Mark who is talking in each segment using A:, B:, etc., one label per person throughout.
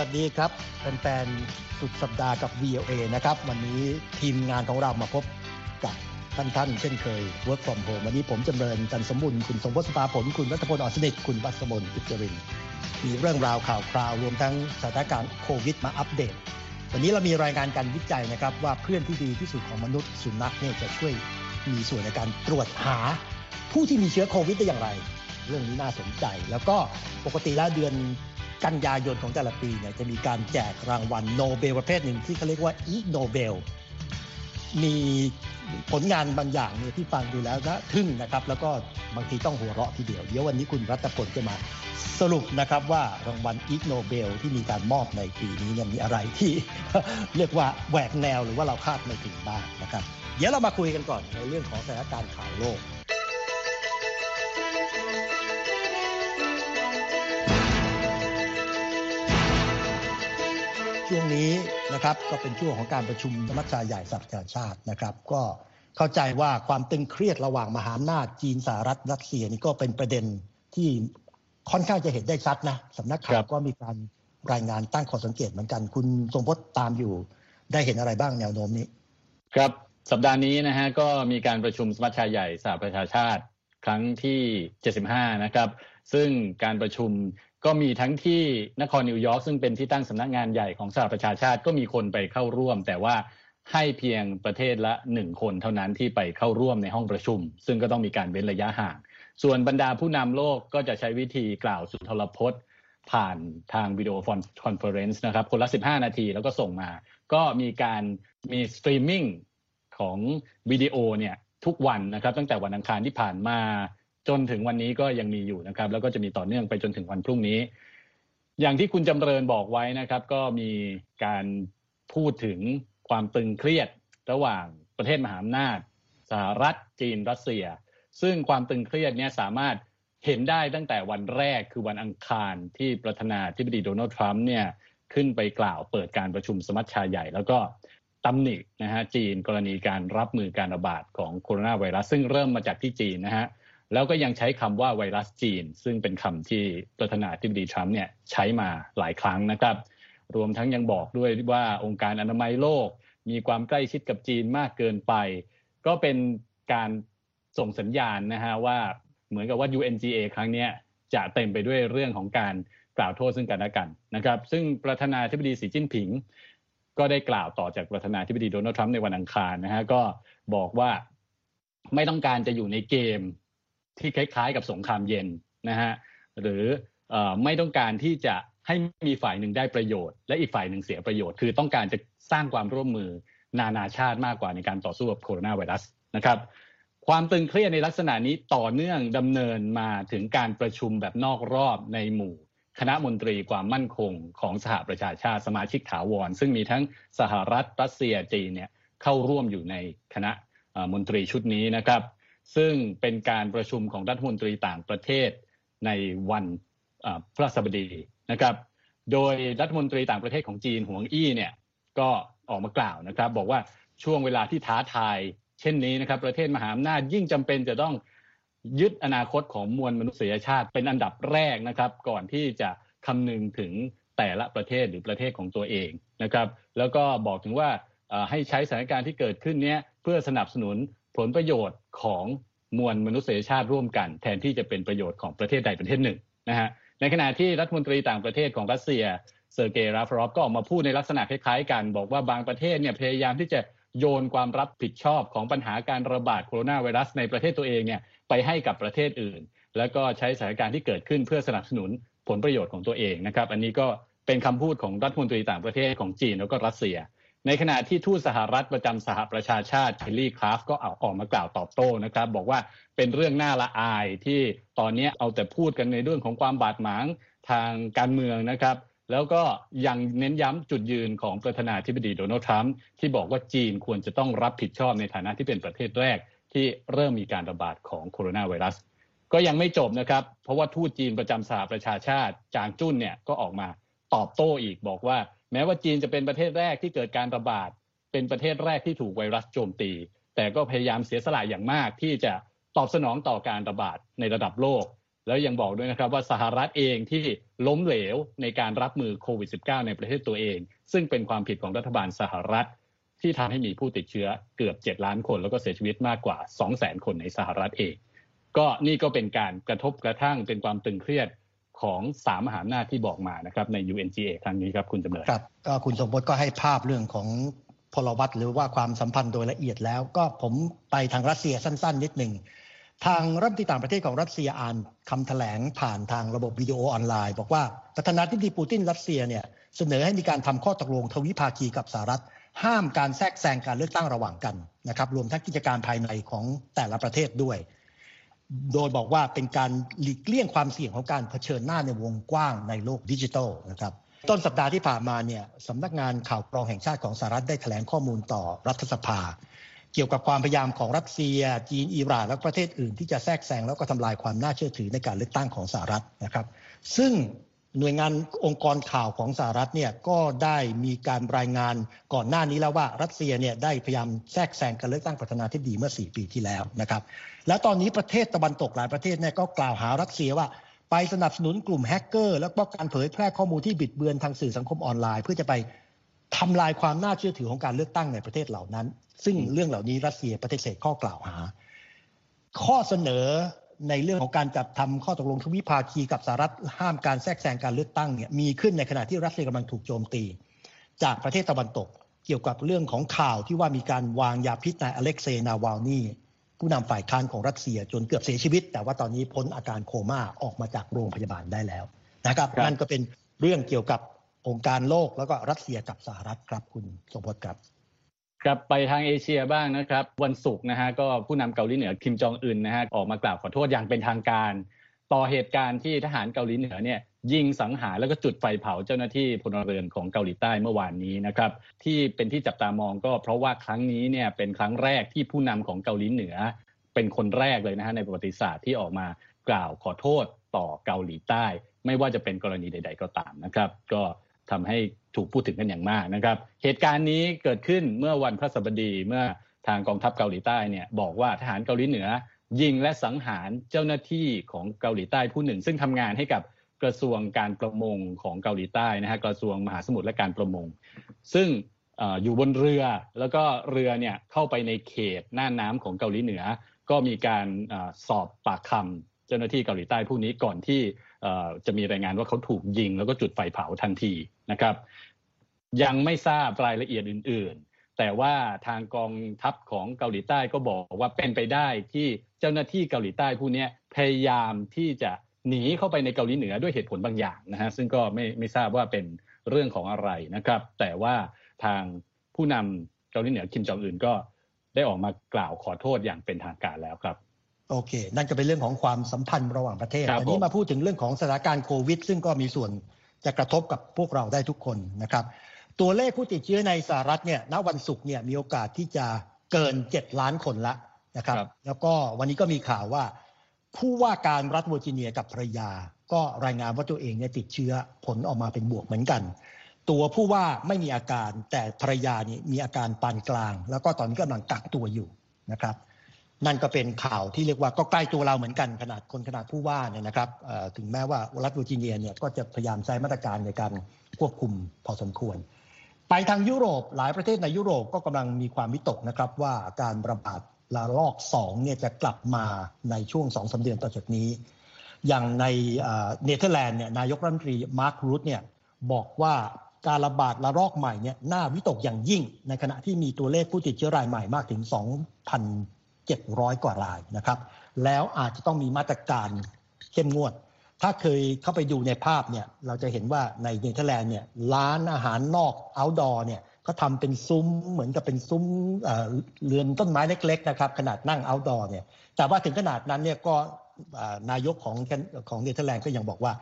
A: ัสวัสดีครับแฟนๆสุดสัปดาห์กับ VOA นะครับ วันนี้ทีมงานของเรามาพบกับท่านท่านเช่นเคย Work from Home วันนี้ผมจำเริญจันสมบุญคุณสมพศตาผล คุณรัตพลอ่อนสนิท คุณวัสมนกิจริน มีเรื่องราวข่าวคราวรวมทั้งสถานการณ์โควิดมาอัปเดต วันนี้เรามีรายงานการวิจัยนะครับ ว่าเพื่อนที่ดีที่สุดของมนุษย์สุนัขเนี่ยจะช่วยมีส่วนในการตรวจหา ผู้ที่มีเชื้อโควิดได้อย่างไร เรื่องนี้น่าสนใจ แล้วก็ปกติแล้วเดือน กันยายนของแต่ละปีเนี่ยจะมีการแจกรางวัลโนเบลประเภทหนึ่งที่เขาเรียกว่า Ig Nobel มีผลงานบางอย่างเนี่ยที่ฟังดูแล้วนะทึ่งนะครับ แล้วก็บางทีต้องหัวเราะทีเดียว เดี๋ยววันนี้คุณรัตพลจะมาสรุปนะครับว่ารางวัล Ig Nobel ที่มีการมอบในปีนี้เนี่ยมีอะไรที่เรียกว่าแหวกแนวหรือว่าเราคาดไม่ถึงบ้างนะครับ เดี๋ยวเรามาคุยกันก่อนในเรื่องของสถานการณ์ข่าวโลก ช่วงนี้นะครับก็เป็นช่วงของการประชุมสมัชชาใหญ่สหประชาชาตินะครับ ก็เข้าใจว่าความตึงเครียดระหว่างมหาอำนาจจีนสหรัฐรัสเซียนี่ก็เป็นประเด็นที่ค่อนข้างจะเห็นได้ชัดนะสำนักข่าวก็มีการรายงานตั้งข้อสังเกตเหมือนกัน คุณทรงพจน์ตามอยู่ ได้เห็นอะไรบ้างแนวโน้มนี้
B: ครับสัปดาห์นี้นะฮะก็มีการประชุมสมัชชาใหญ่สหประชาชาติ ครั้งที่ 75 นะครับ ซึ่งการประชุม ก็มีทั้งที่นครนิวยอร์กซึ่งเป็นที่ตั้งสำนักงานใหญ่ของสหประชาชาติก็มีคนไปเข้าร่วม แต่ว่าให้เพียงประเทศละหนึ่งคนเท่านั้นที่ไปเข้าร่วมในห้องประชุม ซึ่งก็ต้องมีการเว้นระยะห่าง ส่วนบรรดาผู้นำโลกก็จะใช้วิธีกล่าวสุนทรพจน์ ผ่านทาง video conference นะครับ คนละ 15 นาทีแล้วก็ส่งมา ก็มีการมีสตรีมมิ่งของวิดีโอเนี่ยทุกวันนะครับ ตั้งแต่วันอังคารที่ผ่านมา จนถึงวันนี้ก็ยังมีอยู่นะครับ แล้วก็จะมีต่อเนื่องไปจนถึงวันพรุ่งนี้ อย่างที่คุณจำเริญบอกไว้นะครับ ก็มีการพูดถึงความตึงเครียดระหว่างประเทศมหาอำนาจสหรัฐจีนรัสเซีย ซึ่งความตึงเครียดเนี่ยสามารถเห็นได้ตั้งแต่วันแรกคือวันอังคารที่ประธานาธิบดีโดนัลด์ทรัมป์เนี่ยขึ้นไปกล่าวเปิดการประชุมสมัชชาใหญ่ แล้วก็ตำหนินะฮะจีนกรณีการรับมือการระบาดของโคโรนาไวรัสซึ่งเริ่มมาจากที่จีนนะฮะ แล้วก็ยังใช้คำว่าไวรัสจีน ซึ่งเป็นคำที่ประธานาธิบดีทรัมป์เนี่ยใช้มาหลายครั้งนะครับ รวมทั้งยังบอกด้วยว่าองค์การอนามัยโลก มีความใกล้ชิดกับจีนมากเกินไป ก็เป็นการส่งสัญญาณนะฮะว่าเหมือนกับว่า UNGA ครั้งนี้จะเต็มไปด้วยเรื่องของการกล่าวโทษซึ่งกันและกันนะครับ ซึ่งประธานาธิบดีสีจิ้นผิง ก็ได้กล่าวต่อจากประธานาธิบดีโดนัลด์ทรัมป์ในวันอังคารนะฮะก็บอกว่าไม่ต้องการจะอยู่ในเกม ที่คล้าย ๆ กับสงครามเย็นนะฮะหรือไม่ต้องการที่จะให้มีฝ่ายหนึ่งได้ประโยชน์ และอีกฝ่ายหนึ่งเสียประโยชน์ คือต้องการจะสร้างความร่วมมือนานาชาติมากกว่าในการต่อสู้กับโคโรนาไวรัสนะครับความตึงเครียดในลักษณะนี้ต่อเนื่องดำเนินมาถึงการประชุมแบบนอกรอบในหมู่ คณะมนตรีความมั่นคงของสหประชาชาติสมาชิกถาวร ซึ่งมีทั้งสหรัฐรัสเซียจีนเนี่ยเข้าร่วมอยู่ในคณะมนตรีชุดนี้นะครับ ซึ่งเป็นการประชุมของรัฐมนตรีต่างประเทศในวันพระศับดีนะครับ โดยรัฐมนตรีต่างประเทศของจีนหวงอี้เนี่ยก็ออกมากล่าวนะครับ บอกว่าช่วงเวลาที่ท้าทาย เช่นนี้นะครับ ประเทศมหาอำนาจยิ่งจำเป็นจะต้องยึดอนาคตของมวลมนุษยชาติเป็นอันดับแรกนะครับ ก่อนที่จะคำนึงถึงแต่ละประเทศหรือประเทศของตัวเองนะครับ แล้วก็บอกถึงว่าให้ใช้สถานการณ์ที่เกิดขึ้นนี้เพื่อสนับสนุน ผลประโยชน์ของมวลมนุษยชาติร่วมกัน แทนที่จะเป็นประโยชน์ของประเทศใดประเทศหนึ่งนะฮะในขณะที่รัฐมนตรีต่างประเทศของรัสเซียเซอร์เกย์ราฟรอฟก็ออกมาพูดในลักษณะคล้ายๆ กันบอกว่าบางประเทศเนี่ยพยายามที่จะโยนความรับผิดชอบของปัญหาการระบาดโคโรนาไวรัสในประเทศตัวเองเนี่ยไปให้กับประเทศอื่น แล้วก็ใช้สถานการณ์ที่เกิดขึ้นเพื่อสนับสนุนผลประโยชน์ของตัวเองนะครับ อันนี้ก็เป็นคำพูดของรัฐมนตรีต่างประเทศของจีนแล้วก็รัสเซีย ในขณะที่ทูตสหรัฐประจำสหประชาชาติเคลลี่คราฟก็เอาออกมากล่าวตอบโต้นะครับ บอกว่าเป็นเรื่องน่าละอายที่ตอนนี้เอาแต่พูดกันในเรื่องของความบาดหมางทางการเมืองนะครับ แล้วก็ยังเน้นย้ำจุดยืนของประธานาธิบดีโดนัลด์ทรัมป์ที่บอกว่าจีนควรจะต้องรับผิดชอบในฐานะที่เป็นประเทศแรก ที่เริ่มมีการระบาดของโคโรนาไวรัสก็ยังไม่จบนะครับ เพราะว่าทูตจีนประจำสหประชาชาติจางจุ้นเนี่ยก็ออกมาตอบโต้อีกบอกว่า แม้ว่าจีนจะเป็นประเทศแรกที่เกิดการระบาด เป็นประเทศแรกที่ถูกไวรัสโจมตี แต่ก็พยายามเสียสละอย่างมากที่จะตอบสนองต่อการระบาดในระดับโลก แล้วยังบอกด้วยนะครับว่าสหรัฐเองที่ล้มเหลวในการรับมือโควิด -19 ในประเทศตัวเอง ซึ่งเป็นความผิดของรัฐบาลสหรัฐ ที่ทำให้มีผู้ติดเชื้อเกือบ 7 ล้านคน แล้วก็เสียชีวิตมากกว่า 2 0 0 0 0 0 คนในสหรัฐเอง ก็นี่ก็เป็นการกระทบกระทั่งเป็นความตึงเครียด ของสามมหาอำนาจที่บอกมานะครับใน UNGA ครั้งนี้ครับคุณจำเริญ
A: ครับก็คุณสมบติก็ให้ภาพเรื่องของพลวัตหรือว่าความสัมพันธ์โดยละเอียดแล้ว ก็ผมไปทางรัสเซียสั้น ๆ นิดหนึ่งทางรัฐมนตรีต่างประเทศของรัสเซียอ่านคำแถลงผ่านทางระบบวิดีโอออนไลน์ บอกว่าประธานาธิบดีปูตินรัสเซียเนี่ยเสนอให้มีการทำข้อตกลงทวิภาคีกับสหรัฐ ห้ามการแทรกแซงการเลือกตั้งระหว่างกันนะครับรวมทั้งกิจการภายในของแต่ละประเทศด้วย โดยบอกว่าเป็นการหลีกเลี่ยงความเสี่ยงของการเผชิญหน้าในวงกว้างในโลกดิจิทัลนะครับต้นสัปดาห์ที่ผ่านมาเนี่ยสำนักงานข่าวกรองแห่งชาติของสหรัฐได้แถลงข้อมูลต่อรัฐสภา เกี่ยวกับความพยายามของรัสเซีย จีนอิหร่านและประเทศอื่นที่จะแทรกแซงแล้วก็ทำลายความน่าเชื่อถือในการเลือกตั้งของสหรัฐนะครับ ซึ่ง หน่วยงานองค์กรข่าวของสหรัฐเนี่ยก็ได้มีการรายงานก่อนหน้านี้แล้วว่ารัสเซียเนี่ยได้พยายามแทรกแซงการเลือกตั้งประธานาธิบดีเมื่อ 4 ปีที่แล้วนะครับและตอนนี้ประเทศตะวันตกหลายประเทศเนี่ยก็กล่าวหารัสเซียว่าไปสนับสนุนกลุ่มแฮกเกอร์ แล้วก็การเผยแพร่ข้อมูลที่บิดเบือนทางสื่อสังคมออนไลน์ เพื่อจะไปทำลายความน่าเชื่อถือของการเลือกตั้งในประเทศเหล่านั้น ซึ่งเรื่องเหล่านี้รัสเซียปฏิเสธข้อกล่าวหา ข้อเสนอ ในเรื่องของการจัดทำข้อตกลงทวิภาคีกับสหรัฐห้ามการแทรกแซงการเลือกตั้งเนี่ยมีขึ้นในขณะที่รัสเซียกำลังถูกโจมตี จากประเทศตะวันตก เกี่ยวกับเรื่องของข่าวที่ว่ามีการวางยาพิษนายอเล็กเซย์นาวาลนีผู้นำฝ่ายค้านของรัสเซียจนเกือบเสียชีวิต แต่ว่าตอนนี้พ้นอาการโคม่าออกมาจากโรงพยาบาลได้แล้วนะครับนั่นก็เป็นเรื่องเกี่ยวกับองค์การโลกแล้วก็รัสเซียกับสหรัฐครับคุณสมพศครับ
B: กลับไปทางเอเชียบ้างนะครับ วันศุกร์นะฮะก็ผู้นำเกาหลีเหนือคิมจองอึนนะฮะออกมากล่าวขอโทษอย่างเป็นทางการ ต่อเหตุการณ์ที่ทหารเกาหลีเหนือเนี่ยยิงสังหารแล้วก็จุดไฟเผาเจ้าหน้าที่พลเรือนของเกาหลีใต้เมื่อวานนี้นะครับที่เป็นที่จับตามองก็เพราะว่าครั้งนี้เนี่ยเป็นครั้งแรกที่ผู้นำของเกาหลีเหนือ เป็นคนแรกเลยนะฮะในประวัติศาสตร์ที่ออกมากล่าวขอโทษต่อเกาหลีใต้ ไม่ว่าจะเป็นกรณีใด ๆ ก็ตามนะครับ ก็ ทำให้ถูกพูดถึงกันอย่างมากนะครับ เหตุการณ์นี้เกิดขึ้นเมื่อวันพฤหัสบดีเมื่อทางกองทัพเกาหลีใต้เนี่ยบอกว่าทหารเกาหลีเหนือ ยิงและสังหารเจ้าหน้าที่ของเกาหลีใต้ผู้หนึ่ง ซึ่งทำงานให้กับกระทรวงการประมงของเกาหลีใต้นะฮะกระทรวงมหาสมุทรและการประมง ซึ่งอยู่บนเรือแล้วก็เรือเนี่ยเข้าไปในเขตหน้าน้ำของเกาหลีเหนือ ก็มีการสอบปากคำเจ้าหน้าที่เกาหลีใต้ผู้นี้ก่อนที่ จะมีรายงานว่าเขาถูกยิง แล้วก็จุดไฟเผาทันทีนะครับ ยังไม่ทราบรายละเอียดอื่น ๆ แต่ว่าทางกองทัพของเกาหลีใต้ก็บอกว่าเป็นไปได้ที่เจ้าหน้าที่เกาหลีใต้ผู้นี้พยายามที่จะหนีเข้าไปในเกาหลีเหนือด้วยเหตุผลบางอย่างนะฮะซึ่งก็ไม่ไม่ทราบว่าเป็นเรื่องของอะไรนะครับ แต่ว่าทางผู้นำเกาหลีเหนือคิมจองอึนก็ได้ออกมากล่าวขอโทษอย่างเป็นทางการแล้วครับ
A: โอเค นั่นก็เป็นเรื่องของความสัมพันธ์ระหว่างประเทศอันนี้มาพูดถึงเรื่องของสถานการณ์โควิด ซึ่งก็มีส่วนจะกระทบกับพวกเราได้ทุกคนนะครับ ตัวเลขผู้ติดเชื้อในสหรัฐเนี่ยณวันศุกร์เนี่ยมีโอกาสที่จะเกิน 7 ล้านคนละนะครับแล้วก็วันนี้ก็มีข่าวว่า ผู้ว่าการรัฐเวอร์จิเนียกับภรรยา ก็รายงานว่าตัวเองเนี่ยติดเชื้อผลออกมาเป็นบวกเหมือนกัน ตัวผู้ว่าไม่มีอาการแต่ภรรยานี่มีอาการปานกลาง แล้วก็ตอนนี้กำลังกักตัวอยู่นะครับ นั่นก็เป็นข่าวที่เรียกว่าก็ใกล้ตัวเราเหมือนกันขนาดคนขนาดผู้ว่าเนี่ยนะครับถึงแม้ว่ารัฐเวอร์จิเนียเนี่ยก็จะพยายามใช้มาตรการในการควบคุมพอสมควร ไปทางยุโรปหลายประเทศในยุโรปก็กำลังมีความวิตกนะครับว่าการระบาดระลอก2เนี่ยจะกลับมาในช่วง2อสเดือนต่อจากนี้ อย่างในเนเธอร์แลนด์เนี่ยนายกรัฐมนตรี Mark Rutte เนี่ยบอกว่าการระบาดระลอกใหม่เนี่ยน่าวิตกอย่างยิ่ง ในขณะที่มีตัวเลขผู้ติดเชื้อรายใหม่มากถึง2,000 700 กว่ารายนะครับ แล้วอาจจะต้องมีมาตรการเข้มงวด ถ้าเคยเข้าไปดูในภาพเนี่ยเราจะเห็นว่าในเนเธอร์แลนด์เนี่ยร้านอาหารนอก outdoor เนี่ยเขาทำเป็นซุ้มเหมือนกับเป็นซุ้มเรือนต้นไม้เล็กๆนะครับขนาดนั่งเอาท์ดอร์เนี่ยแต่ว่าถึงขนาดนั้นเนี่ยก็นายกของของเนเธอร์แลนด์ก็ยังบอกว่า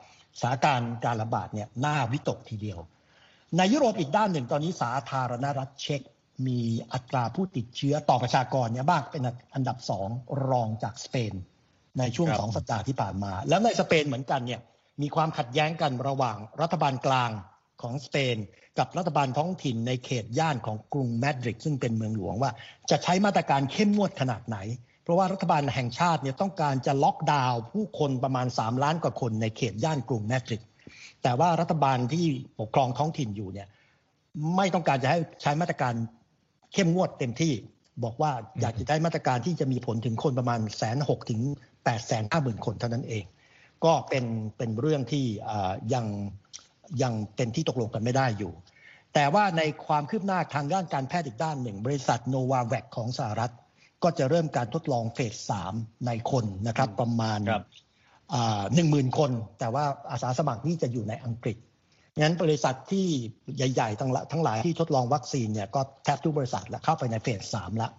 A: สถานการณ์การระบาดเนี่ยน่าวิตกทีเดียว ในยุโรปอีกด้านหนึ่งตอนนี้สาธารณรัฐเช็ก มีอัตราผู้ติดเชื้อต่อประชากรเนี่ยบ้างเป็นอันดับสองรองจากสเปน ในช่วงสองสัปดาห์ที่ผ่านมา แล้วในสเปนเหมือนกันเนี่ยมีความขัดแย้งกันระหว่างรัฐบาลกลางของสเปน กับรัฐบาลท้องถิ่นในเขตย่านของกรุงมาดริดซึ่งเป็นเมืองหลวงว่า จะใช้มาตรการเข้มงวดขนาดไหน เพราะว่ารัฐบาลแห่งชาติเนี่ยต้องการจะล็อกดาวน์ผู้คนประมาณ 3 ล้านกว่าคนในเขตย่านกรุงแมดริดแต่ว่ารัฐบาลที่ปกครองท้องถิ่นอยู่เนี่ยไม่ต้องการจะให้ใช้มาตรการ เข้มงวดเต็มที่บอกว่าอยากจะได้มาตรการที่จะมีผลถึงคนประมาณแสนหกถึงแปดแสนห้าหมื่นคนเท่านั้นเอง ก็เป็นเป็นเรื่องที่ยังยังเป็นที่ตกลงกันไม่ได้อยู่ แต่ว่าในความคืบหน้าทางด้านการแพทย์อีกด้านหนึ่ง บริษัทโนวาแวคของสหรัฐ ก็จะเริ่มการทดลอง phase สามในคนนะครับประมาณหนึ่งหมื่นคน แต่ว่าอาสาสมัครนี่จะอยู่ในอังกฤษ งั้นบริษัทที่ใหญ่ๆ ทั้งทั้งหลายที่ทดลองวัคซีนเนี่ยก็แทบทุกบริษัทแล้วเข้าไปใน phase สามแล้ว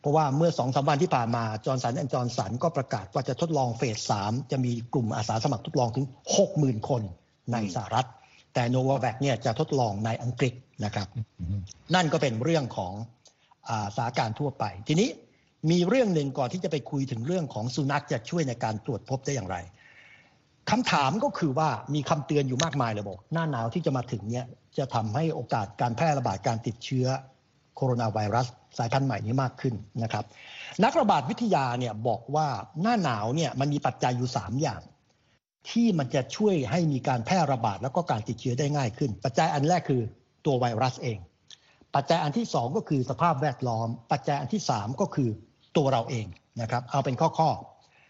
A: เพราะว่าเมื่อสองสามวันที่ผ่านมา Johnson & Johnson ก็ประกาศว่าจะทดลอง phase สามจะมีกลุ่มอาสาสมัครทดลองถึงหกหมื่นคนในสหรัฐ แต่โนวาแวคเนี่ยจะทดลองในอังกฤษนะครับ นั่นก็เป็นเรื่องของอาสาการทั่วไป ทีนี้มีเรื่องหนึ่งก่อนที่จะไปคุยถึงเรื่องของสุนัขจะช่วยในการตรวจพบได้อย่างไร คำถามก็คือว่ามีคำเตือนอยู่มากมายเลยบอก หน้าหนาวที่จะมาถึงเนี่ยจะทำให้โอกาสการแพร่ระบาดการติดเชื้อโคโรนาไวรัสสายพันธุ์ใหม่นี้มากขึ้นนะครับ นักระบาดวิทยาเนี่ยบอกว่าหน้าหนาวเนี่ยมันมีปัจจัยอยู่ 3 อย่าง ที่มันจะช่วยให้มีการแพร่ระบาดแล้วก็การติดเชื้อได้ง่ายขึ้น ปัจจัยอันแรกคือตัวไวรัสเอง ปัจจัยอันที่ 2 ก็คือสภาพแวดล้อม ปัจจัยอันที่ 3 ก็คือตัวเราเองนะครับ เอาเป็นข้อ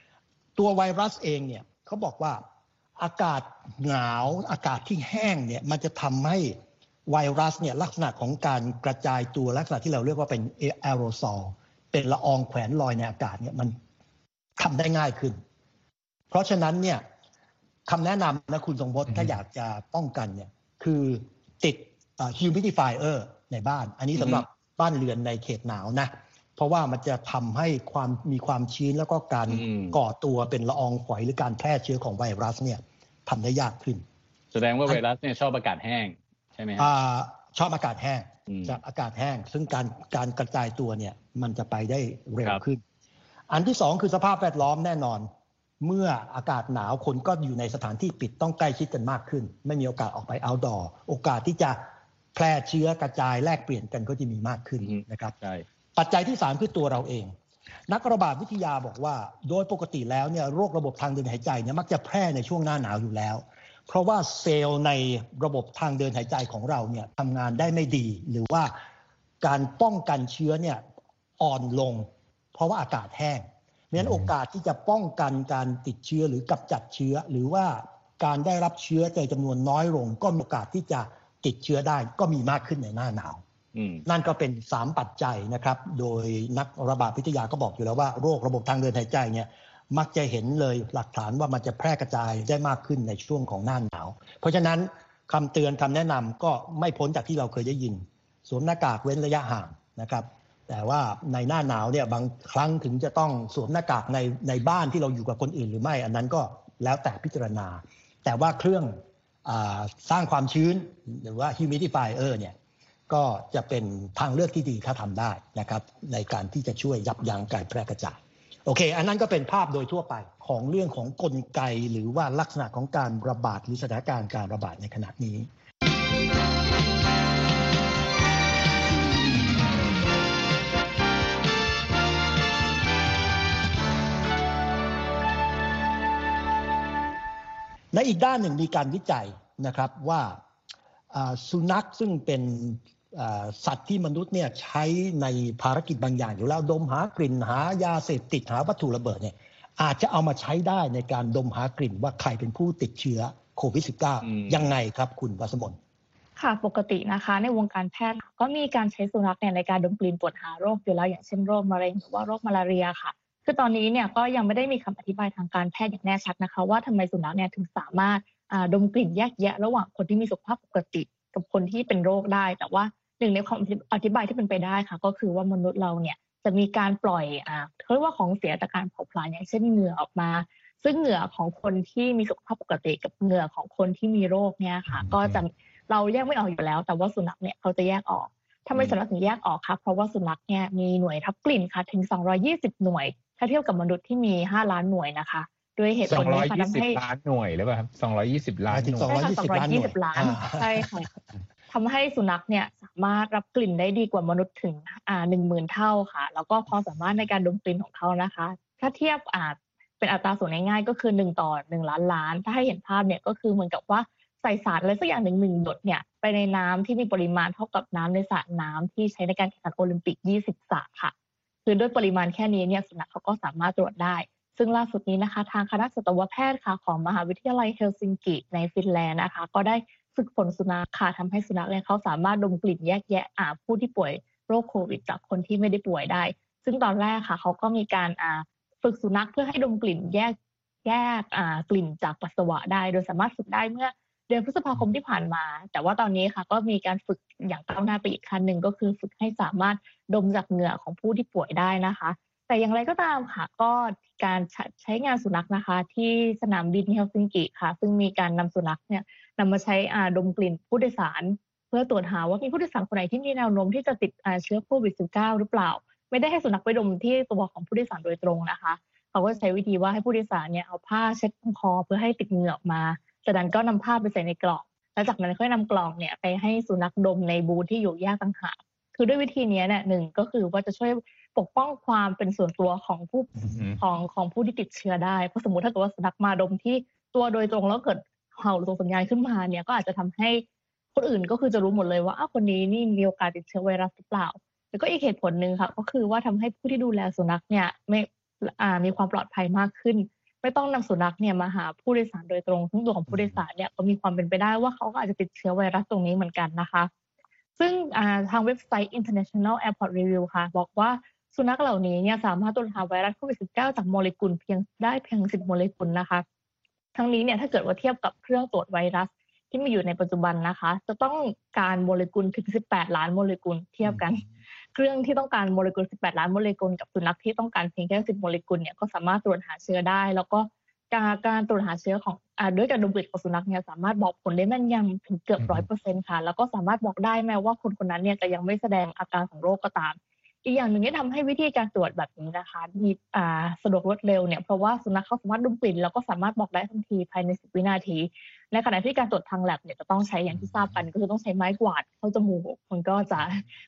A: ๆตัวไวรัสเองเนี่ย เขาบอกว่า อากาศหนาวอากาศที่แห้งเนี่ยมันจะทำให้ไวรัสเนี่ยลักษณะของการกระจายตัวลักษณะที่เราเรียกว่าเป็นแอโรซอลเป็นละอองแขวนลอยในอากาศเนี่ยมันทำได้ง่ายขึ้น เพราะฉะนั้นเนี่ยคำแนะนำนะคุณทรงพจน์ถ้าอยากจะป้องกันเนี่ยคือติด humidifier ในบ้าน อันนี้สำหรับบ้านเรือนในเขตหนาวนะ เพราะว่ามันจะทำให้ความมีความชื้นแล้วก็การก่อตัวเป็นละอองฝอยหรือการแพร่เชื้อของไวรัสเนี่ยทำได้ยากขึ้น
B: แสดงว่าไวรัสเนี่ยชอบอากาศแห้งใช่ไหม
A: ชอบอากาศแห้งจากอากาศแห้ง ซึ่งการการกระจายตัวเนี่ยมันจะไปได้เร็วขึ้น อันที่สองคือสภาพแวดล้อมแน่นอน เมื่ออากาศหนาวคนก็อยู่ในสถานที่ปิดต้องใกล้ชิดกันมากขึ้น ไม่มีโอกาสออกไปเอาดอโอกาสที่จะแพร่เชื้อกระจายแลกเปลี่ยนกันก็จะมีมากขึ้นนะครับ
B: ใช่
A: ปัจจัยที่ 3 คือตัวเราเอง นักระบาดวิทยาบอกว่า โดยปกติแล้วเนี่ยโรคระบบทางเดินหายใจเนี่ยมักจะแพร่ในช่วงหน้าหนาวอยู่แล้ว เพราะว่าเซลล์ในระบบทางเดินหายใจของเราเนี่ยทำงานได้ไม่ดี หรือว่าการป้องกันเชื้อเนี่ยอ่อนลง เพราะว่าอากาศแห้งเพราะนั้นโอกาสที่จะป้องกันการติดเชื้อหรือกำจัดเชื้อ หรือว่าการได้รับเชื้อในจำนวนน้อยลง ก็มีโอกาสที่จะติดเชื้อได้ก็มีมากขึ้นในหน้าหนาว นั่นก็เป็น 3 ปัจจัยนะครับ โดยนักระบาดวิทยาก็บอกอยู่แล้วว่าโรคระบบทางเดินหายใจเนี่ยมักจะเห็นเลยหลักฐานว่ามันจะแพร่กระจายได้มากขึ้นในช่วงของหน้าหนาว เพราะฉะนั้นคำเตือนคำแนะนำก็ไม่พ้นจากที่เราเคยได้ยิน สวมหน้ากากเว้นระยะห่างนะครับแต่ว่าในหน้าหนาวเนี่ยบางครั้งถึงจะต้องสวมหน้ากากในในบ้านที่เราอยู่กับคนอื่นหรือไม่ อันนั้นก็แล้วแต่พิจารณา แต่ว่าเครื่องอสร้างความชื้นหรือว่า humidifier เนี่ย ก็จะเป็นทางเลือกที่ดีถ้าทำได้นะครับ ในการที่จะช่วยยับยั้งการแพร่กระจายโอเค อันนั้นก็เป็นภาพโดยทั่วไปของเรื่องของกลไกหรือว่าลักษณะของการระบาดหรือสถานการณ์การระบาดในขณะนี้ ในอีกด้านหนึ่งมีการวิจัยนะครับว่า สุนัขซึ่งเป็นสัตว์ที่มนุษย์เนี่ยใช้ในภารกิจบางอย่างอยู่แล้ว ดมหากลิ่นหายาเสพติดหาวัตถุระเบิดเนี่ยอาจจะเอามาใช้ได้ในการดมหากลิ่นว่าใครเป็นผู้ติดเชื้อโควิด -19 ยังไงครับคุณวัสมน
C: ค่ะปกตินะคะ ในวงการแพทย์ก็มีการใช้สุนัขในการดมกลิ่นตรวจหาโรคอยู่แล้วอย่างเช่นโรคมะเร็งหรือว่าโรคมาลาเรียค่ะ คือตอนนี้เนี่ยก็ยังไม่ได้มีคำอธิบายทางการแพทย์อย่างแน่ชัดนะคะ ว่าทำไมสุนัขเนี่ยถึงสามารถ ดมกลิ่นแยกแยะ ระหว่างคนที่มีสุขภาพปกติ กับคนที่เป็นโรคได้ แต่ว่าหนึ่งในความอธิบายที่เป็นไปได้ค่ะ ก็คือว่ามนุษย์เราเนี่ยจะมีการปล่อยอ่าเขาเรียกว่าของเสียจากการเผาผลาญอย่างเช่นเหงื่อออกมา ซึ่งเหงื่อของคนที่มีสุขภาพปกติ กับเหงื่อของคนที่มีโรคเนี่ยค่ะ ก็จะเราแยกไม่ออกอยู่แล้ว แต่ว่าสุนัขเนี่ยเขาจะแยกออกทำไมสุนัขถึงแยกออกคะเพราะว่าสุนัขเนี่ยมีหน่วยทับกลิ่นค่ะ ถึง 220 หน่วย ถ้าเทียบกับมนุษย์ที่มี 5 ล้านหน่วยนะคะ ด้วยเหตุผลนี้
D: ค่ะทำให้ล้านหน่วยหรือเปล่าครับ220ล้านหน่วยใช่
C: ค่ะ220ล้านใช่ค่ะทำให้สุนัขเนี่ยสาามารถรับกลิ่นได้ดีกว่ามนุษย์ถึงอ่าหนึ่งหมื่นเท่าค่ะ แล้วก็ความสามารถในการดมกลิ่นของเขานะคะ ถ้าเทียบอ่าเป็นอัตราส่วนง่ายๆก็คือหนึ่งต่อหนึ่งล้านล้าน ถ้าให้เห็นภาพเนี่ยก็คือเหมือนกับว่าใส่สารอะไรสักอย่างหนึ่งหนึ่งหยดเนี่ยไปในน้ำที่มีปริมาณเท่ากับน้ำในสระน้ำที่ใช้ในการแข่งขันโอลิมปิก 20 สระค่ะ คือด้วยปริมาณแค่นี้เนี่ยสุนัขเขาก็สามารถตรวจได้ ซึ่งล่าสุดนี้นะคะ ทางคณะสัตวแพทย์ค่ะของมหาวิทยาลัยเฮลซิงกิในฟินแลนด์นะคะ ก็ได้ฝึกฝนสุนัขค่ะทำให้สุนัขเนี่ยเขาสามารถดมกลิ่นแยกแยะอ่าผู้ที่ป่วยโรคโควิดจากคนที่ไม่ได้ป่วยได้ ซึ่งตอนแรกค่ะเขาก็มีการอ่าฝึกสุนัขเพื่อให้ดมกลิ่นแยกแยกอ่ากลิ่นจากปัสสาวะได้ โดยสามารถฝึกได้เมื่อเดือนพฤษภาคมที่ผ่านมา แต่ว่าตอนนี้ค่ะ ก็มีการฝึกอย่างก้าวหน้าไปอีกขั้นหนึ่งก็คือฝึกให้สามารถดมจากเหงื่อของผู้ที่ป่วยได้นะคะ แต่อย่างไรก็ตามค่ะก็การใช้งานสุนัขนะคะ ที่สนามบินเฮลซิงกิค่ะ ซึ่งมีการนำสุนัขเนี่ยนำมาใช้ดมกลิ่นผู้โดยสาร เพื่อตรวจหาว่ามีผู้โดยสารคนไหนที่มีแนวโน้มที่จะติดเชื้อโควิด -19 หรือเปล่า ไม่ได้ให้สุนัขไปดมที่ตัวของผู้โดยสารโดยตรงนะคะเขาก็ใช้วิธีว่าให้ผู้โดยสารเนี่ยเอาผ้าเช็ดคอเพื่อให้ติดเหงื่อออกมาจากนั้นก็นำผ้าไปใส่ในกล่องแล้วจากนั้นค่อยนำกล่องเนี่ยไปให้สุนัขดมในบูธที่อยู่แยกต่างหากคือด้วยวิธีนี้เนี่ยหนึ่งก็คือว่าจะช่วย ปกป้องความเป็นส่วนตัวของผู้ของของผู้ที่ติดเชื้อได้เพราะสมมติถ้าเกิดว่าสุนัขมาดมที่ตัวโดยตรงแล้วเกิดเห่าหรือส่งสัญญาณขึ้นมาเนี่ยก็อาจจะทำให้คนอื่นก็คือจะรู้หมดเลยว่าอ้าวคนนี้นี่มีโอกาสติดเชื้อไวรัสหรือเปล่า แล้วก็อีกเหตุผลหนึ่งค่ะก็คือว่าทำให้ผู้ที่ดูแลสุนัขเนี่ยไม่อ่ามีความปลอดภัยมากขึ้น ไม่ต้องนำสุนัขเนี่ยมาหาผู้โดยสารโดยตรงซึ่งตัวของผู้โดยสารเนี่ยก็มีความเป็นไปได้ว่าเขาก็อาจจะติดเชื้อไวรัสตรงนี้เหมือนกันนะคะ ซึ่งทางเว็บไซต์ International Airport Review ค่ะ บอกว่า สุนัขเหล่านี้เนี่ยสามารถตรวจหาไวรัสโควิด -19 จากโมเลกุลเพียงได้เพียง 10 โมเลกุลนะคะ ทั้งนี้เนี่ยถ้าเกิดว่าเทียบกับเครื่องตรวจไวรัสที่มีอยู่ในปัจจุบันนะคะ จะต้องการโมเลกุลถึง 18 ล้านโมเลกุลเทียบกัน เครื่องที่ต้องการโมเลกุล 18 ล้านโมเลกุลกับสุนัขที่ต้องการเพียงแค่ 10 โมเลกุลเนี่ยก็สามารถตรวจหาเชื้อได้ แล้วก็การการตรวจหาเชื้อของอด้วยการดมกลิ่นของสุนัขเนี่ยสามารถบอกผลได้แม่นยำถึงเกือบร้อยเปอร์เซ็นค่ะ แล้วก็สามารถบอกได้แม้ว่าคนคนนั้นเนี่ยจะยังไม่แสดงอาการของโรคก็ตาม อีกอย่างหนึ่งที่ทำให้วิธีการตรวจแบบนี้นะคะ มีอ่าสะดวกรวดเร็วเนี่ยเพราะว่าสุนัขเขาสามารถดมกลิ่นแล้วก็สามารถบอกได้ทันทีภายในสิบวินาที ในขณะที่การตรวจทางแลบเนี่ยจะต้องใช้อย่างที่ทราบกันก็คือต้องใช้ไม้กวาดเข้าจมูกมันก็จะ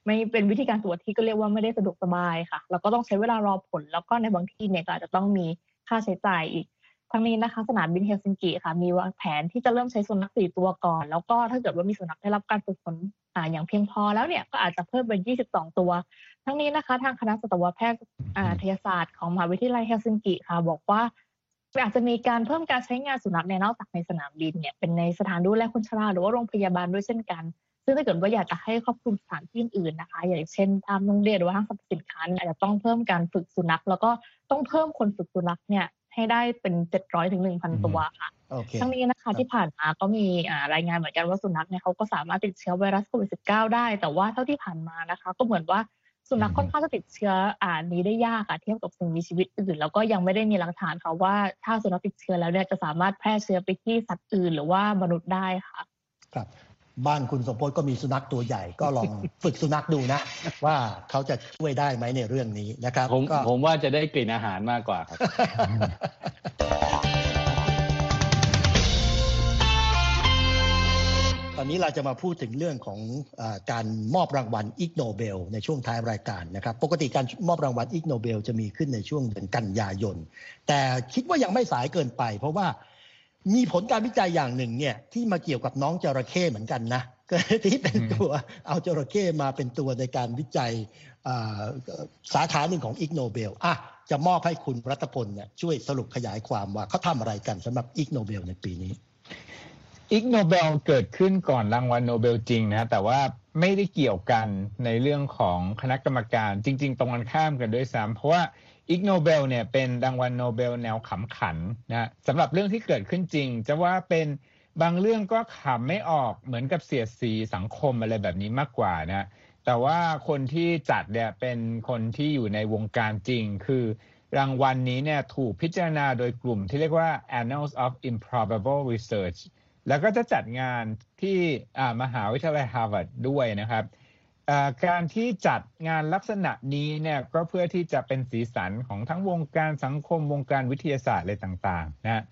C: ไม่เป็นวิธีการตรวจที่ก็เรียกว่าไม่ได้สะดวกสบายค่ะแล้วก็ต้องใช้เวลารอผล แล้วก็ในบางที่เนี่ยก็อาจจะต้องมีค่าใช้จ่ายอีก ทั้งนี้นะคะสนามบินเฮลซิงกิค่ะมีวางแผนที่จะเริ่มใช้สุนัขสี่ตัวก่อน แล้วก็ถ้าเกิดว่ามีสุนัขได้รับการฝึกฝนอ่าอย่างเพียงพอแล้วเนี่ยก็อาจจะเพิ่มเป็น 22 ตัว ทั้งนี้นะคะ ทางคณะสัตวแพทย์อ่าทยศาสตร์ของมหาวิทยาลัยเฮลซิงกิค่ะ บอกว่าอาจจะมีการเพิ่มการใช้งานสุนัขในนอกจากในสนามบินเนี่ยเป็นในสถานดูแลคนชราหรือว่าโรงพยาบาลด้วยเช่นกัน ซึ่งถ้าเกิดว่าอยากจะให้ครอบคลุมสถานที่อื่นนะคะ อย่างเช่นตามโรงเรียนหรือว่าห้างสรรพสินค้าอาจจะต้องเพิ่มการฝึกสุนัข แล้วก็ต้องเพิ่มคนฝึกสุนัขเนี่ย ให้ได้เป็นเจ็ดร้อยถึงหนึ่งพันตัวค่ะทั้งนี้นะคะที่ผ่านมาก็มีรายงานเหมือนกันว่าสุนัขเนี่ยเขาก็สามารถติดเชื้อไวรัสโควิด -19 ได้ แต่ว่าเท่าที่ผ่านมานะคะ ก็เหมือนว่าสุนัขค่อนข้างจะติดเชื้ออ่านี้ได้ยากอะเทียบกับสิ่งมีชีวิตอื่น แล้วก็ยังไม่ได้มีหลักฐานค่ะว่าถ้าสุนัขติดเชื้อแล้วเนี่ยจะสามารถแพร่เชื้อไปที่สัตว์อื่น หรือว่ามนุษย์ได้ค่ะ
A: ครับ บ้านคุณสมพศก็มีสุนัขตัวใหญ่ ก็ลองฝึกสุนัขดูนะ ว่าเขาจะช่วยได้ไหมในเรื่องนี้นะครับ
B: ผมผมว่าจะได้กลิ่นอาหารมากกว่าครับ
A: ตอนนี้เราจะมาพูดถึงเรื่องของอการมอบรางวัล Ig Nobel ในช่วงท้ายรายการนะครับ ปกติการมอบรางวัล Ig Nobel จะมีขึ้นในช่วงเดือนกันยายน แต่คิดว่ายังไม่สายเกินไป เพราะว่า มีผลการวิจัยอย่างหนึ่งเนี่ยที่มาเกี่ยวกับน้องจระเข้เหมือนกันนะที่เป็นตัวเอาจระเข้มาเป็นตัวในการวิจัยสาขาหนึ่งของ Ig Nobel อะจะมอบให้คุณรัตพลเนี่ยช่วยสรุปขยายความว่าเขาทำอะไรกันสำหรับ Ig Nobel ในปีนี้
D: อิกโนเบลเกิดขึ้นก่อนรางวัลโนเบลจริงนะแต่ว่าไม่ได้เกี่ยวกันในเรื่องของคณะกรรมการจริง ๆ ตรงกันข้ามกันด้วยซ้ำเพราะว่า Ig Nobel เนี่ยเป็นรางวัลโนเบลแนวขำขันนะสำหรับเรื่องที่เกิดขึ้นจริง จะว่าเป็นบางเรื่องก็ขำไม่ออกเหมือนกับเสียดสีสังคมอะไรแบบนี้มากกว่านะแต่ว่าคนที่จัดเนี่ยเป็นคนที่อยู่ในวงการจริง คือ รางวัลนี้เนี่ยถูกพิจารณาโดยกลุ่มที่เรียกว่า Annals of Improbable Research แล้วก็จะจัดงานที่มหาวิทยาลัยฮาร์วาร์ดด้วยนะครับ การที่จัดงานลักษณะนี้เนี่ยก็เพื่อที่จะเป็นสีสันของทั้งวงการสังคมวงการวิทยาศาสตร์อะไรต่างๆนะ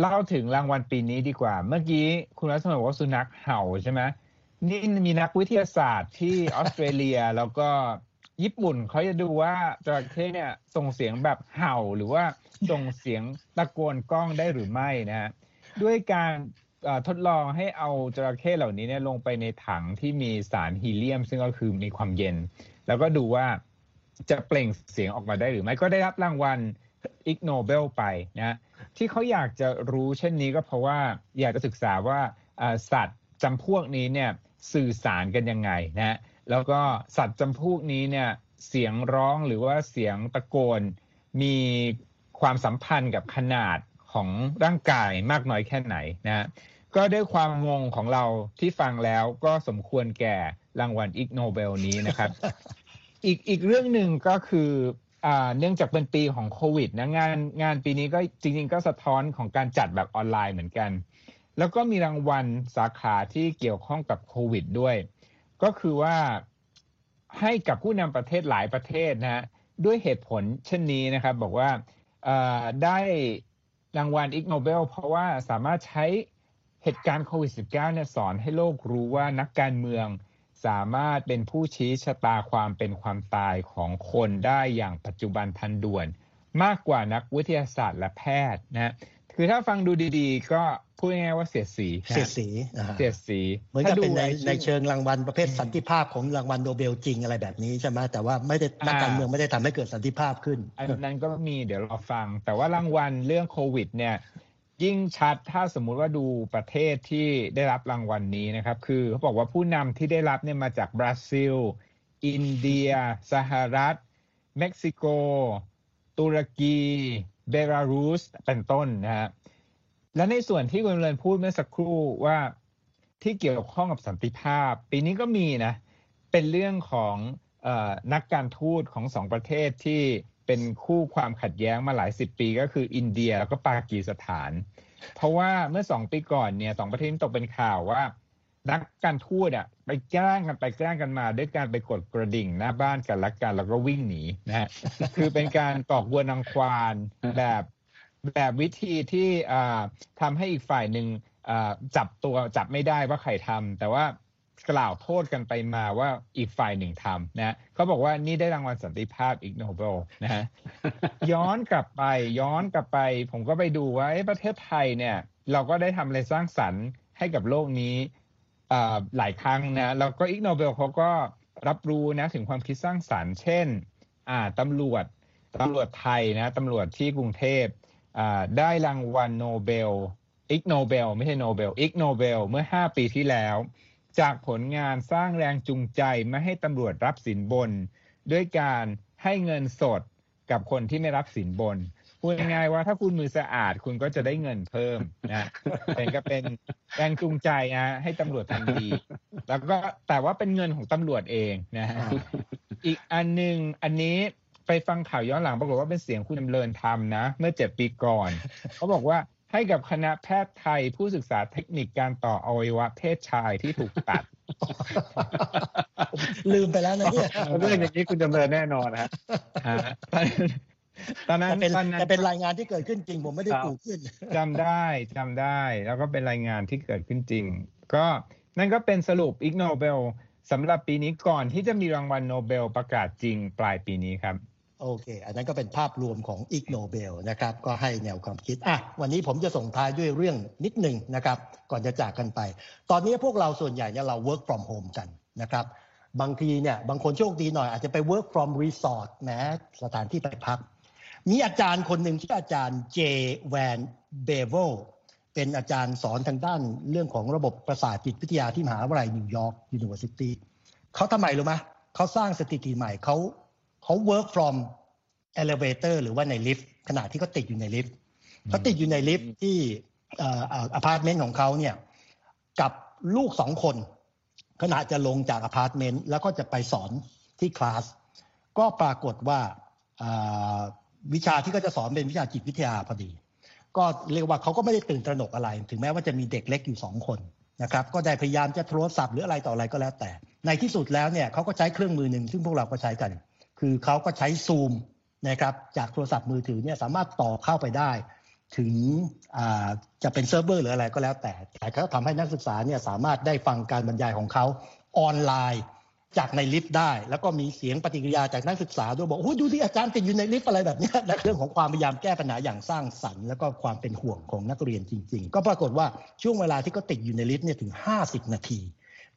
D: เล่าถึงรางวัลปีนี้ดีกว่า เมื่อกี้คุณรัศมีบอกว่าสุนัขเห่าใช่ไหมนี่มีนักวิทยาศาสตร์ที่ออสเตรเลียแล้วก็ญี่ปุ่นเขาจะดูว่าจระเข้เนี่ยส่งเสียงแบบเห่าหรือว่าส่งเสียงตะโกนกล้องได้หรือไม่นะฮะด้วยการ ทดลองให้เอาจระเข้เหล่านี้เนี่ยลงไปในถังที่มีสารฮีเลียม ซึ่งก็คือมีความเย็น แล้วก็ดูว่าจะเปล่งเสียงออกมาได้หรือไม่ก็ได้รับรางวัลอิกโนเบลไปนะที่เขาอยากจะรู้เช่นนี้ก็เพราะว่าอยากจะศึกษาว่าสัตว์จำพวกนี้เนี่ยสื่อสารกันยังไงนะแล้วก็สัตว์จำพวกนี้เนี่ยเสียงร้องหรือว่าเสียงตะโกน มีความสัมพันธ์กับขนาดของร่างกายมากน้อยแค่ไหนนะ ก็ด้วยความงงของเราที่ฟังแล้วก็สมควรแก่รางวัลอิกโนเบลนี้นะครับ อีกอีกเรื่องหนึ่งก็คือเนื่องจากเป็นปีของโควิดนะงานงานปีนี้ก็จริง ๆ ก็สะท้อนของการจัดแบบออนไลน์เหมือนกัน แล้วก็มีรางวัลสาขาที่เกี่ยวข้องกับโควิดด้วย ก็คือว่าให้กับผู้นำประเทศหลายประเทศนะฮะด้วยเหตุผลเช่นนี้นะครับ บอกว่าได้รางวัลอิกโนเบลเพราะว่าสามารถใช้ เหตุการณ์โควิด -19 เนี่ยสอนให้โลกรู้ว่านักการเมืองสามารถเป็นผู้ชี้ชะตาความเป็นความตายของคนได้อย่างปัจจุบันทันด่วน มากกว่านักวิทยาศาสตร์และแพทย์นะคือถ้าฟังดูดีๆ ก็พูดง่ายๆว่าเสียสี
A: เสียสี
D: เสียดสี
A: เหมือนกับเป็นในในเชิงรางวัลประเภทสันติภาพของรางวัลโนเบลจริงอะไรแบบนี้ใช่ไหมแต่ว่าไม่ได้นักการเมืองไม่ได้ทำให้เกิดสันติภาพขึ้น
D: อันนั้นก็มีเดี๋ยวเราฟัง แต่ว่ารางวัลเรื่องโควิดเนี่ย ยิ่งชัดถ้าสมมุติว่าดูประเทศที่ได้รับรางวัลนี้นะครับ คือเขาบอกว่าผู้นำที่ได้รับเนี่ยมาจากบราซิล อินเดีย สหรัฐ เม็กซิโก ตุรกี เบลารุส เป็นต้นนะฮะและในส่วนที่คุณเรนพูดเมื่อสักครู่ว่าที่เกี่ยวข้องกับสันติภาพ ปีนี้ก็มีนะ เป็นเรื่องของอนักการทูตของสองประเทศที่ เป็นคู่ความขัดแย้งมาหลายสิบปีก็คืออินเดียแล้วก็ปากีสถาน เพราะว่าเมื่อสองปีก่อนเนี่ยสองประเทศนี้ตกเป็นข่าวว่า นักการทูตอะไปแกล้งกันไปแกล้งกันมาด้วยการไปกดกระดิ่งหน้าบ้านกันละกันแล้วก็วิ่งหนีนะฮะคือเป็นการตอกวัวนังควานแบบแบบวิธีที่ทำให้อีกฝ่ายหนึ่งจับตัวจับไม่ได้ว่าใครทำแต่ว่า กล่าวโทษกันไปมาว่าอีกฝ่ายหนึ่งทำนะเขาบอกว่านี่ได้รางวัลสันติภาพ Ig Nobel นะฮะย้อนกลับไปย้อนกลับไป ผมก็ไปดูว่าประเทศไทยเนี่ย เราก็ได้ทำอะไรสร้างสรรค์ให้กับโลกนี้หลายครั้งนะแล้วก็ Ig Nobel เขาก็รับรู้นะถึงความคิดสร้างสรรค์ เช่นอ่าตำรวจตำรวจไทยนะตำรวจที่กรุงเทพได้รางวัลโนเบล Ig Nobel ไม่ใช่โนเบล Ig Nobel เมื่อ 5 ปีที่แล้ว จากผลงานสร้างแรงจูงใจไม่ให้ตำรวจรับสินบน ด้วยการให้เงินสดกับคนที่ไม่รับสินบนพูดง่ายว่าถ้าคุณมือสะอาดคุณก็จะได้เงินเพิ่มนะเป็นก็เป็นแรงจูงใจนะให้ตำรวจทำดีแล้วก็แต่ว่าเป็นเงินของตำรวจเองนะอีกอันหนึ่งอันนี้ไปฟังข่าวย้อนหลังปรากฏว่าเป็นเสียงคุณดำเนินทำนะ เมื่อเจ็ดปีก่อน เขาบอกว่า ให้กับคณะแพทย์ไทยผู้ศึกษาเทคนิคการต่ออวัยวะเพศชายที่ถูกตัด
A: ลืมไปแล้วนะเนี่ย
D: เรื่องอย่างนี้คุณจำเริญแน่นอนฮะ
A: ตอนนั้นเป็นแต่เป็นรายงานที่เกิดขึ้นจริง ผมไม่ได้ปูขึ้น
D: จำได้จำได้ แล้วก็เป็นรายงานที่เกิดขึ้นจริง ก็นั่นก็เป็นสรุป Ig Nobel สำหรับปีนี้ก่อนที่จะมีรางวัลโนเบลประกาศจริงปลายปีนี้ครับ
A: โอเค อันนั้นก็เป็นภาพรวมของ Ig Nobel นะครับ ก็ให้แนวความคิด อะ วันนี้ผมจะส่งท้ายด้วยเรื่องนิดหนึ่งนะครับ ก่อนจะจากกันไป ตอนนี้พวกเราส่วนใหญ่เนี่ยเรา work from home กันนะครับ บางทีเนี่ย บางคนโชคดีหน่อยอาจจะไป work from resort แม้สถานที่ไปพัก มีอาจารย์คนหนึ่งที่อาจารย์ Jay Van Bavel เป็นอาจารย์สอนทางด้านเรื่องของระบบประสาทจิตวิทยาที่มหาวิทยาลัย New York University เขาทำไมรู้ไหมเขาสร้างสถิติใหม่เขา เขา work from elevator หรือว่าในลิฟต์ขณะที่เขาติดอยู่ในลิฟต์เขาติดอยู่ในลิฟต์ที่อพาร์ตเมนต์ของเขาเนี่ยกับลูกสองคน ขณะจะลงจากอพาร์ตเมนต์แล้วก็จะไปสอนที่คลาส ก็ปรากฏว่าวิชาที่เขาจะสอนเป็นวิชาจิตวิทยาพอดี ก็เรียกว่าเขาก็ไม่ได้ตื่นตระหนกอะไร ถึงแม้ว่าจะมีเด็กเล็กอยู่สองคนนะครับ ก็ได้พยายามจะโทรศัพท์หรืออะไรต่ออะไรก็แล้วแต่ ในที่สุดแล้วเนี่ยเขาก็ใช้เครื่องมือหนึ่งซึ่งพวกเราก็ใช้กัน คือเขาก็ใช้ซูมนะครับจากโทรศัพท์มือถือเนี่ยสามารถต่อเข้าไปได้ ถึงจะเป็นเซิร์ฟเวอร์หรืออะไรก็แล้วแต่ แต่ก็ทำให้นักศึกษาเนี่ยสามารถได้ฟังการบรรยายของเขาออนไลน์จากในลิฟต์ได้ แล้วก็มีเสียงปฏิกิริยาจากนักศึกษาด้วยบอกโอ้ดูที่อาจารย์ติดอยู่ในลิฟต์อะไรแบบนี้และเรื่องของความพยายามแก้ปัญหาอย่างสร้างสรรค์ แล้วก็ความเป็นห่วงของนักเรียนจริง ๆ ก็ปรากฏว่าช่วงเวลาที่เขาติดอยู่ในลิฟต์เนี่ยถึง 50 นาที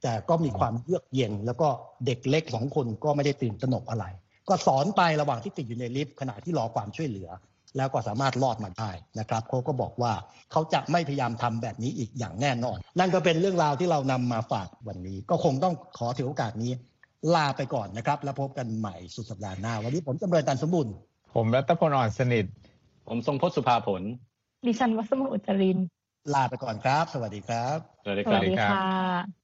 A: แต่ก็มีความเยือกเย็นแล้วก็เด็กเล็กสองคนก็ไม่ได้ตื่นตระหนกอะไร ก็สอนไประหว่างที่ติดอยู่ในลิฟต์ขณะที่รอความช่วยเหลือ แล้วก็สามารถรอดมาได้นะครับเขาก็บอกว่าเขาจะไม่พยายามทำแบบนี้อีกอย่างแน่นอน นั่นก็เป็นเรื่องราวที่เรานำมาฝากวันนี้ ก็คงต้องขอถือโอกาสนี้ ลาไปก่อนนะครับ แล้วพบกันใหม่สุดสัปดาห์หน้า วันนี้ผมจำเริญตันสมบุญ
D: ผมรัตพลอ่อนสนิท
B: ผมทรงพจน์สุภาผล
C: ดิฉันวัสมุอุจริน
A: ลาไปก่อนครับ สวัสดีครับ
B: สวัสดี
C: ค่ะ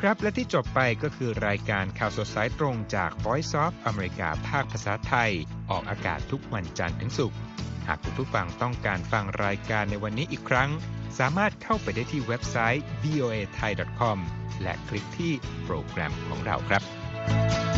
E: ครับ และที่จบไปก็คือรายการข่าวสดสายตรงจาก Voice of อเมริกาภาคภาษาไทย ออกอากาศทุกวันจันทร์ถึงศุกร์หากคุณผู้ฟังต้องการฟังรายการในวันนี้อีกครั้ง สามารถเข้าไปได้ที่เว็บไซต์ voa thai com และคลิกที่โปรแกรมของเราครับ